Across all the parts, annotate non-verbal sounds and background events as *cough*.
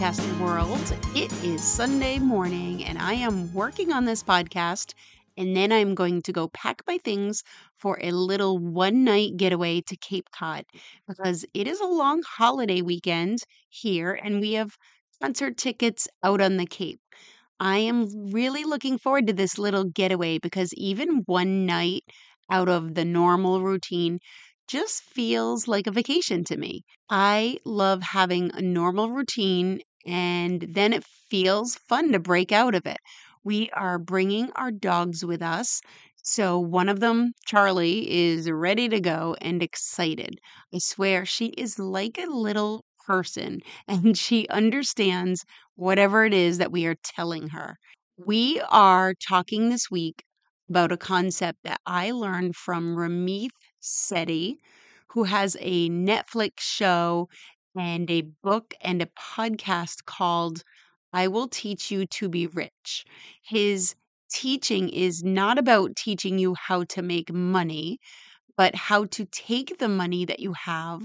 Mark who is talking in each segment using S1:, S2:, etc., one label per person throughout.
S1: podcasting world. It is Sunday morning, and I am working on this podcast. And then I'm going to go pack my things for a little one night getaway to Cape Cod because it is a long holiday weekend here, and we have concert tickets out on the Cape. I am really looking forward to this little getaway because even one night out of the normal routine just feels like a vacation to me. I love having a normal routine and then it feels fun to break out of it. We are bringing our dogs with us. So one of them, Charlie, is ready to go and excited. I swear she is like a little person *laughs* and she understands whatever it is that we are telling her. We are talking this week about a concept that I learned from Ramit Sethi, who has a Netflix show and a book and a podcast called I Will Teach You to Be Rich. His teaching is not about teaching you how to make money, but how to take the money that you have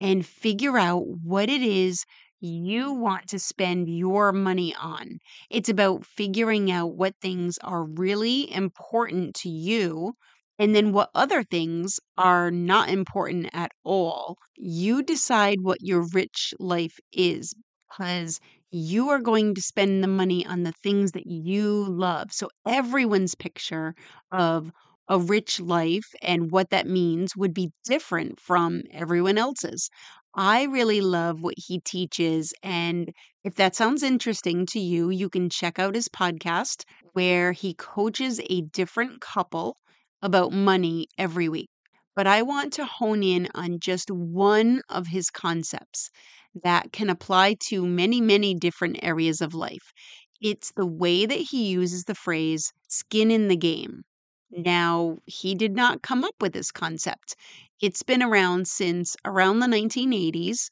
S1: and figure out what it is you want to spend your money on. It's about figuring out what things are really important to you and then what other things are not important at all. You decide what your rich life is because you are going to spend the money on the things that you love. So everyone's picture of a rich life and what that means would be different from everyone else's. I really love what he teaches. And if that sounds interesting to you, you can check out his podcast where he coaches a different couple about money every week. But I want to hone in on just one of his concepts that can apply to many, many different areas of life. It's the way that he uses the phrase skin in the game. Now, he did not come up with this concept. It's been around since around the 1980s,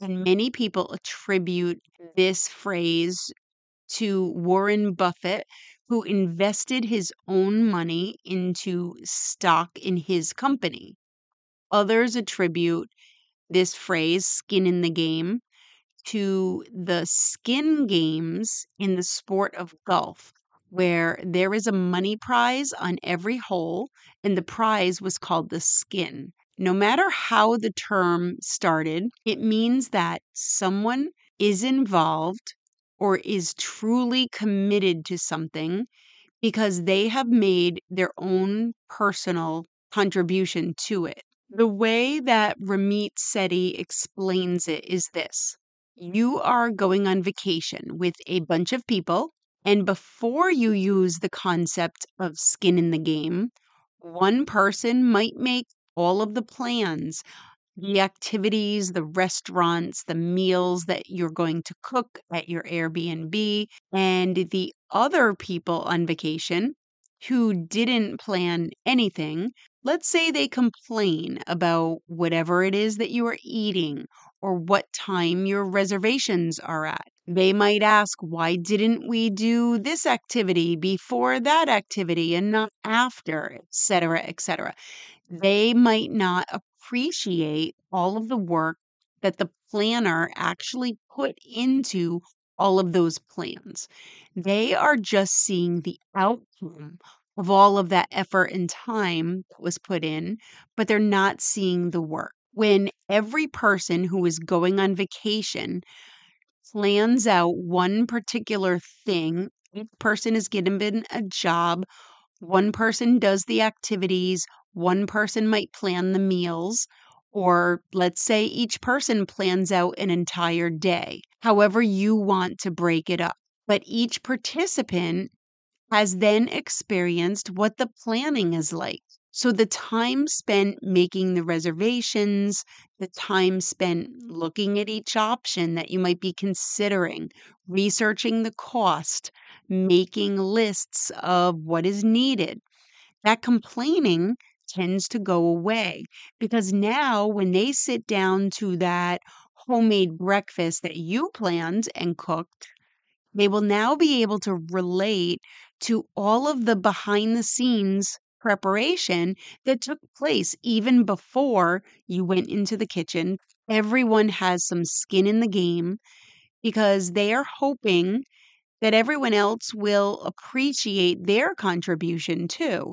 S1: and many people attribute this phrase to Warren Buffett, who invested his own money into stock in his company. Others attribute this phrase, skin in the game, to the skin games in the sport of golf where there is a money prize on every hole, and the prize was called the skin. No matter how the term started, it means that someone is involved or is truly committed to something because they have made their own personal contribution to it. The way that Ramit Sethi explains it is this you are going on vacation with a bunch of people and before you use the concept of skin in the game, one person might make all of the plans, the activities, the restaurants, the meals that you're going to cook at your Airbnb, and the other people on vacation who didn't plan anything, let's say they complain about whatever it is that you are eating or what time your reservations are at. They might ask, why didn't we do this activity before that activity and not after, etc., etc. They might not appreciate all of the work that the planner actually put into all of those plans. They are just seeing the outcome of all of that effort and time that was put in, but they're not seeing the work. When every person who is going on vacation plans out one particular thing. Each person is given a job. One person does the activities. One person might plan the meals. Or let's say each person plans out an entire day, however you want to break it up. But each participant has then experienced what the planning is like. So the time spent making the reservations, the time spent looking at each option that you might be considering, researching the cost, making lists of what is needed. That complaining tends to go away because now when they sit down to that homemade breakfast that you planned and cooked, they will now be able to relate to all of the behind the scenes preparation that took place even before you went into the kitchen. Everyone has some skin in the game. because they are hoping that everyone else will appreciate their contribution too.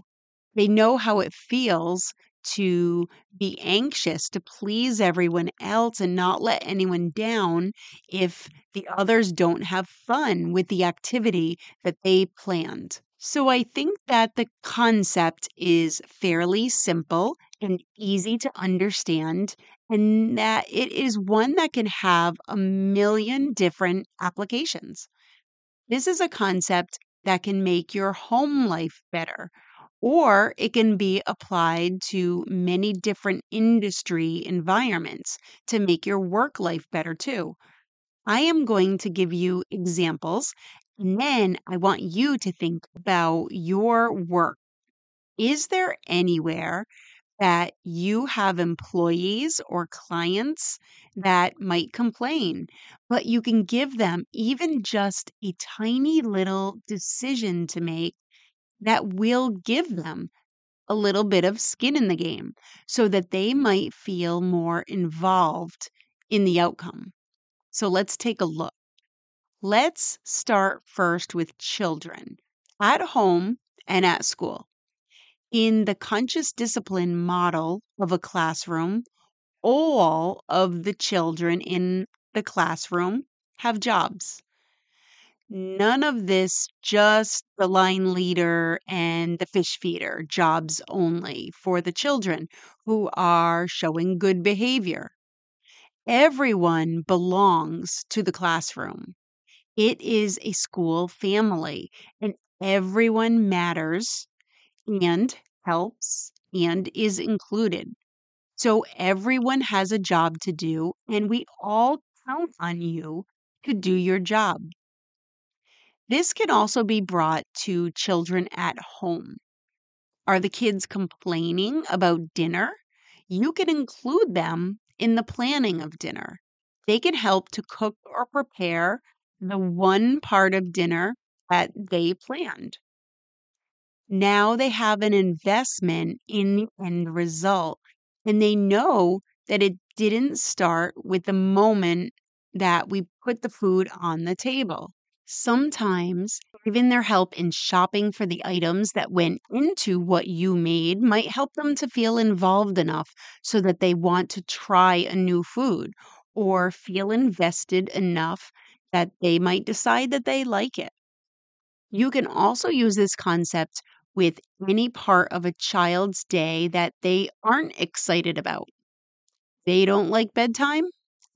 S1: They know how it feels to be anxious to please everyone else and not let anyone down if the others don't have fun with the activity that they planned. So I think that the concept is fairly simple and easy to understand, and that it is one that can have a million different applications. This is a concept that can make your home life better, or it can be applied to many different industry environments to make your work life better too. I am going to give you examples, and then I want you to think about your work. Is there anywhere that you have employees or clients that might complain, but you can give them even just a tiny little decision to make that will give them a little bit of skin in the game so that they might feel more involved in the outcome. So let's take a look. Let's start first with children at home and at school. In the conscious discipline model of a classroom, all of the children in the classroom have jobs. None of this just the line leader and the fish feeder jobs only for the children who are showing good behavior. Everyone belongs to the classroom. It is a school family, and everyone matters and helps and is included. So everyone has a job to do, and we all count on you to do your job. This can also be brought to children at home. Are the kids complaining about dinner? You can include them in the planning of dinner. They can help to cook or prepare the one part of dinner that they planned. Now they have an investment in the end result, and they know that it didn't start with the moment that we put the food on the table. Sometimes even their help in shopping for the items that went into what you made might help them to feel involved enough so that they want to try a new food or feel invested enough that they might decide that they like it. You can also use this concept with any part of a child's day that they aren't excited about. They don't like bedtime?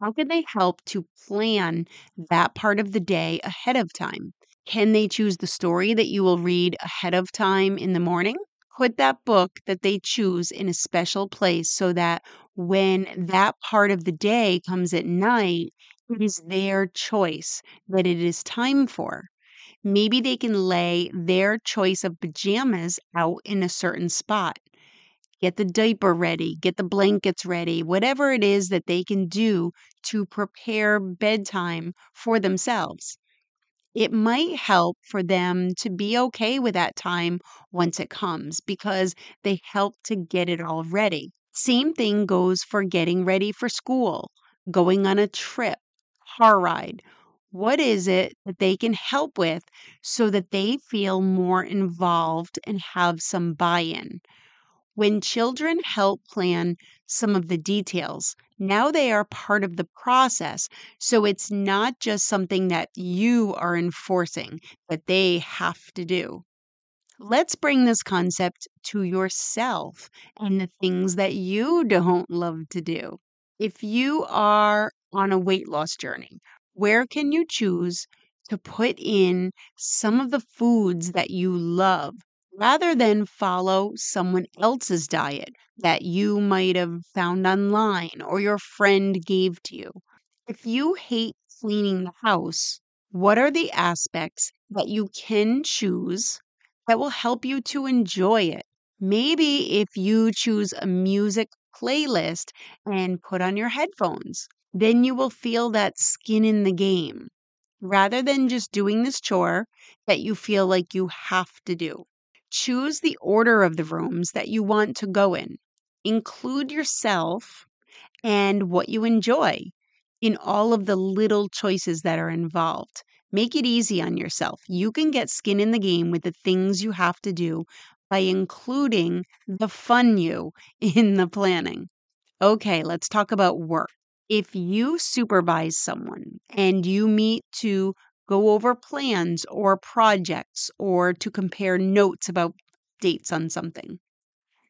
S1: How can they help to plan that part of the day ahead of time? Can they choose the story that you will read ahead of time in the morning? Put that book that they choose in a special place so that when that part of the day comes at night, it is their choice that it is time for. Maybe they can lay their choice of pajamas out in a certain spot get the diaper ready, get the blankets ready, whatever it is that they can do to prepare bedtime for themselves. It might help for them to be okay with that time once it comes because they help to get it all ready. Same thing goes for getting ready for school, going on a trip, car ride. What is it that they can help with so that they feel more involved and have some buy in? When children help plan some of the details, now they are part of the process. So it's not just something that you are enforcing that they have to do. Let's bring this concept to yourself and the things that you don't love to do. If you are on a weight loss journey, where can you choose to put in some of the foods that you love rather than follow someone else's diet that you might have found online or your friend gave to you. If you hate cleaning the house, what are the aspects that you can choose that will help you to enjoy it? Maybe if you choose a music playlist and put on your headphones, then you will feel that skin in the game rather than just doing this chore that you feel like you have to do. Choose the order of the rooms that you want to go in. Include yourself and what you enjoy. in all of the little choices that are involved. Make it easy on yourself. You can get skin in the game with the things you have to do by including the fun you *laughs* in the planning. Okay, let's talk about work. If you supervise someone and you meet to go over plans or projects or to compare notes about dates on something,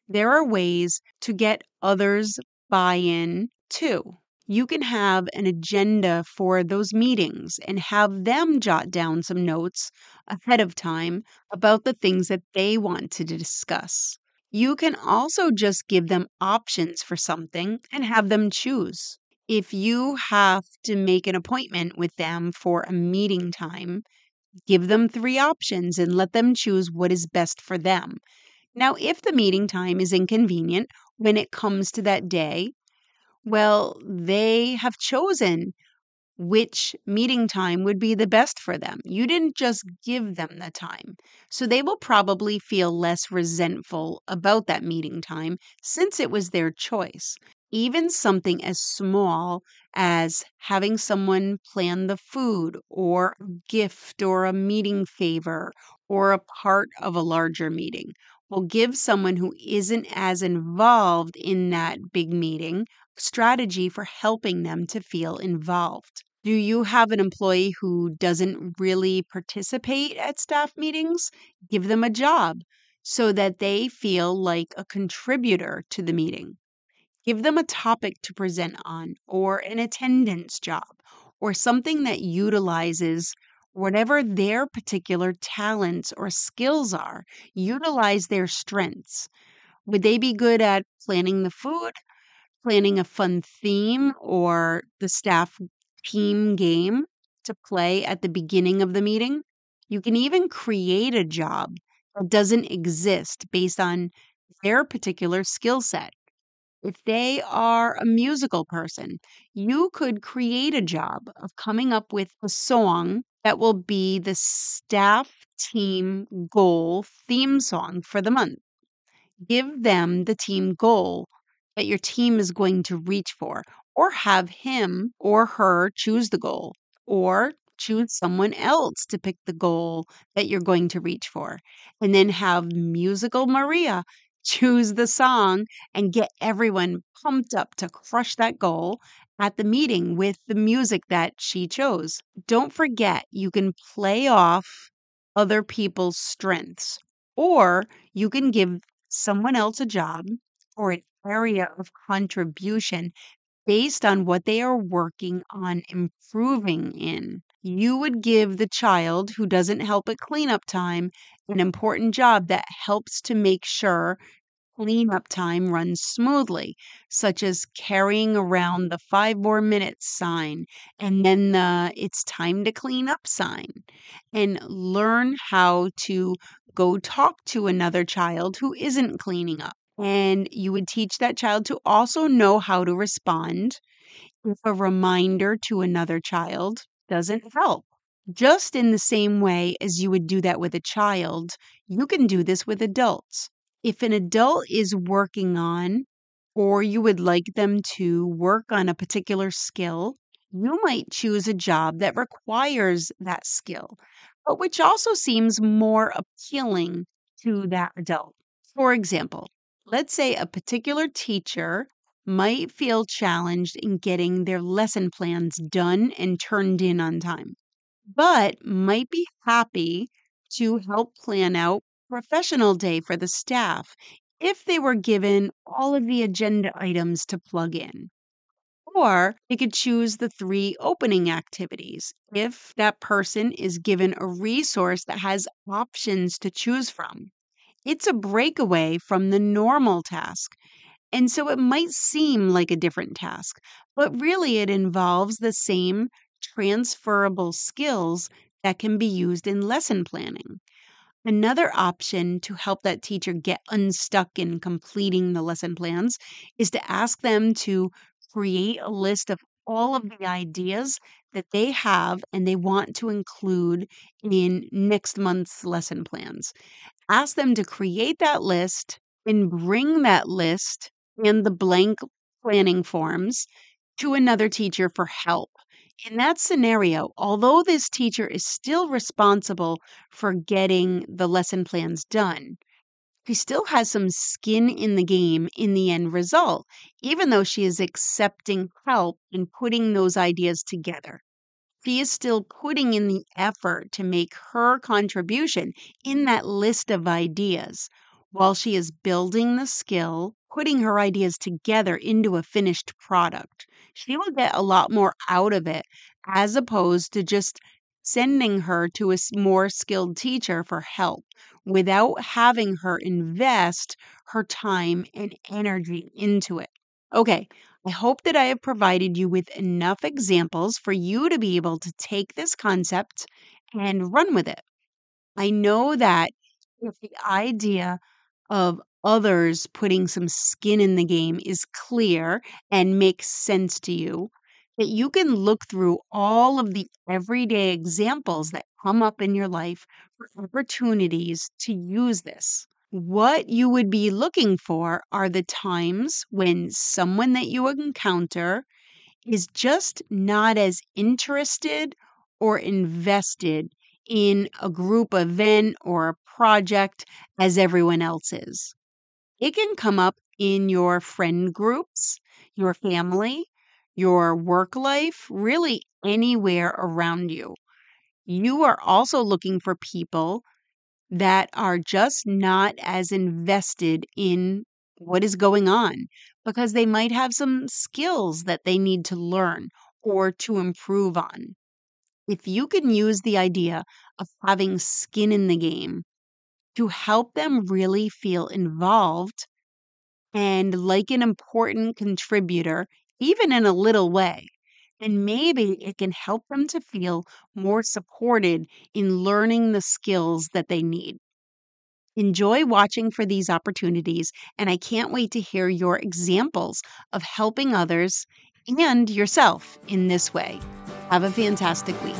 S1: there are ways to get others buy in too. You can have an agenda for those meetings and have them jot down some notes ahead of time about the things that they want to discuss. You can also just give them options for something and have them choose. If you have to make an appointment with them for a meeting time, give them three options and let them choose what is best for them. Now, if the meeting time is inconvenient when it comes to that day, well, they have chosen which meeting time would be the best for them. You didn't just give them the time. So they will probably feel less resentful about that meeting time since it was their choice. Even something as small as having someone plan the food or a gift or a meeting favor or a part of a larger meeting will give someone who isn't as involved in that big meeting strategy for helping them to feel involved. Do you have an employee who doesn't really participate at staff meetings? Give them a job so that they feel like a contributor to the meeting. Give them a topic to present on, or an attendance job, or something that utilizes whatever their particular talents or skills are. Utilize their strengths. Would they be good at planning the food? planning a fun theme or the staff team game to play at the beginning of the meeting. You can even create a job that doesn't exist based on their particular skill set. If they are a musical person, you could create a job of coming up with a song that will be the staff team goal theme song for the month. Give them the team goal that your team is going to reach for, or have him or her choose the goal, or choose someone else to pick the goal that you're going to reach for. And then have Musical Maria choose the song and get everyone pumped up to crush that goal at the meeting with the music that she chose. Don't forget, you can play off other people's strengths, or you can give someone else a job or an area of contribution based on what they are working on improving in. You would give the child who doesn't help at cleanup time an important job that helps to make sure cleanup time runs smoothly, such as carrying around the five more minutes sign and then the it's time to clean up sign, and learn how to go talk to another child who isn't cleaning up. And you would teach that child to also know how to respond if a reminder to another child doesn't help. Just in the same way as you would do that with a child, you can do this with adults. If an adult is working on, or you would like them to work on a particular skill, you might choose a job that requires that skill, but which also seems more appealing to that adult. For example, Let's say a particular teacher might feel challenged in getting their lesson plans done and turned in on time, but might be happy to help plan out professional day for the staff if they were given all of the agenda items to plug in. Or they could choose the three opening activities if that person is given a resource that has options to choose from. It's a breakaway from the normal task. And so it might seem like a different task, but really it involves the same transferable skills that can be used in lesson planning. Another option to help that teacher get unstuck in completing the lesson plans is to ask them to create a list of all of the ideas that they have and they want to include in next month's lesson plans ask them to create that list and bring that list and the blank planning forms to another teacher for help. In that scenario, although this teacher is still responsible for getting the lesson plans done, she still has some skin in the game in the end result, even though she is accepting help and putting those ideas together she is still putting in the effort to make her contribution in that list of ideas while she is building the skill, putting her ideas together into a finished product. She will get a lot more out of it as opposed to just sending her to a more skilled teacher for help without having her invest her time and energy into it. Okay, I hope that I have provided you with enough examples for you to be able to take this concept and run with it. I know that if the idea of others putting some skin in the game is clear and makes sense to you, that you can look through all of the everyday examples that come up in your life for opportunities to use this. What you would be looking for are the times when someone that you encounter is just not as interested or invested in a group event or a project as everyone else is. It can come up in your friend groups, your family, your work life, really anywhere around you. You are also looking for people that are just not as invested in what is going on because they might have some skills that they need to learn or to improve on. If you can use the idea of having skin in the game to help them really feel involved and like an important contributor, even in a little way, then maybe it can help them to feel more supported in learning the skills that they need. Enjoy watching for these opportunities, and I can't wait to hear your examples of helping others and yourself in this way. Have a fantastic week.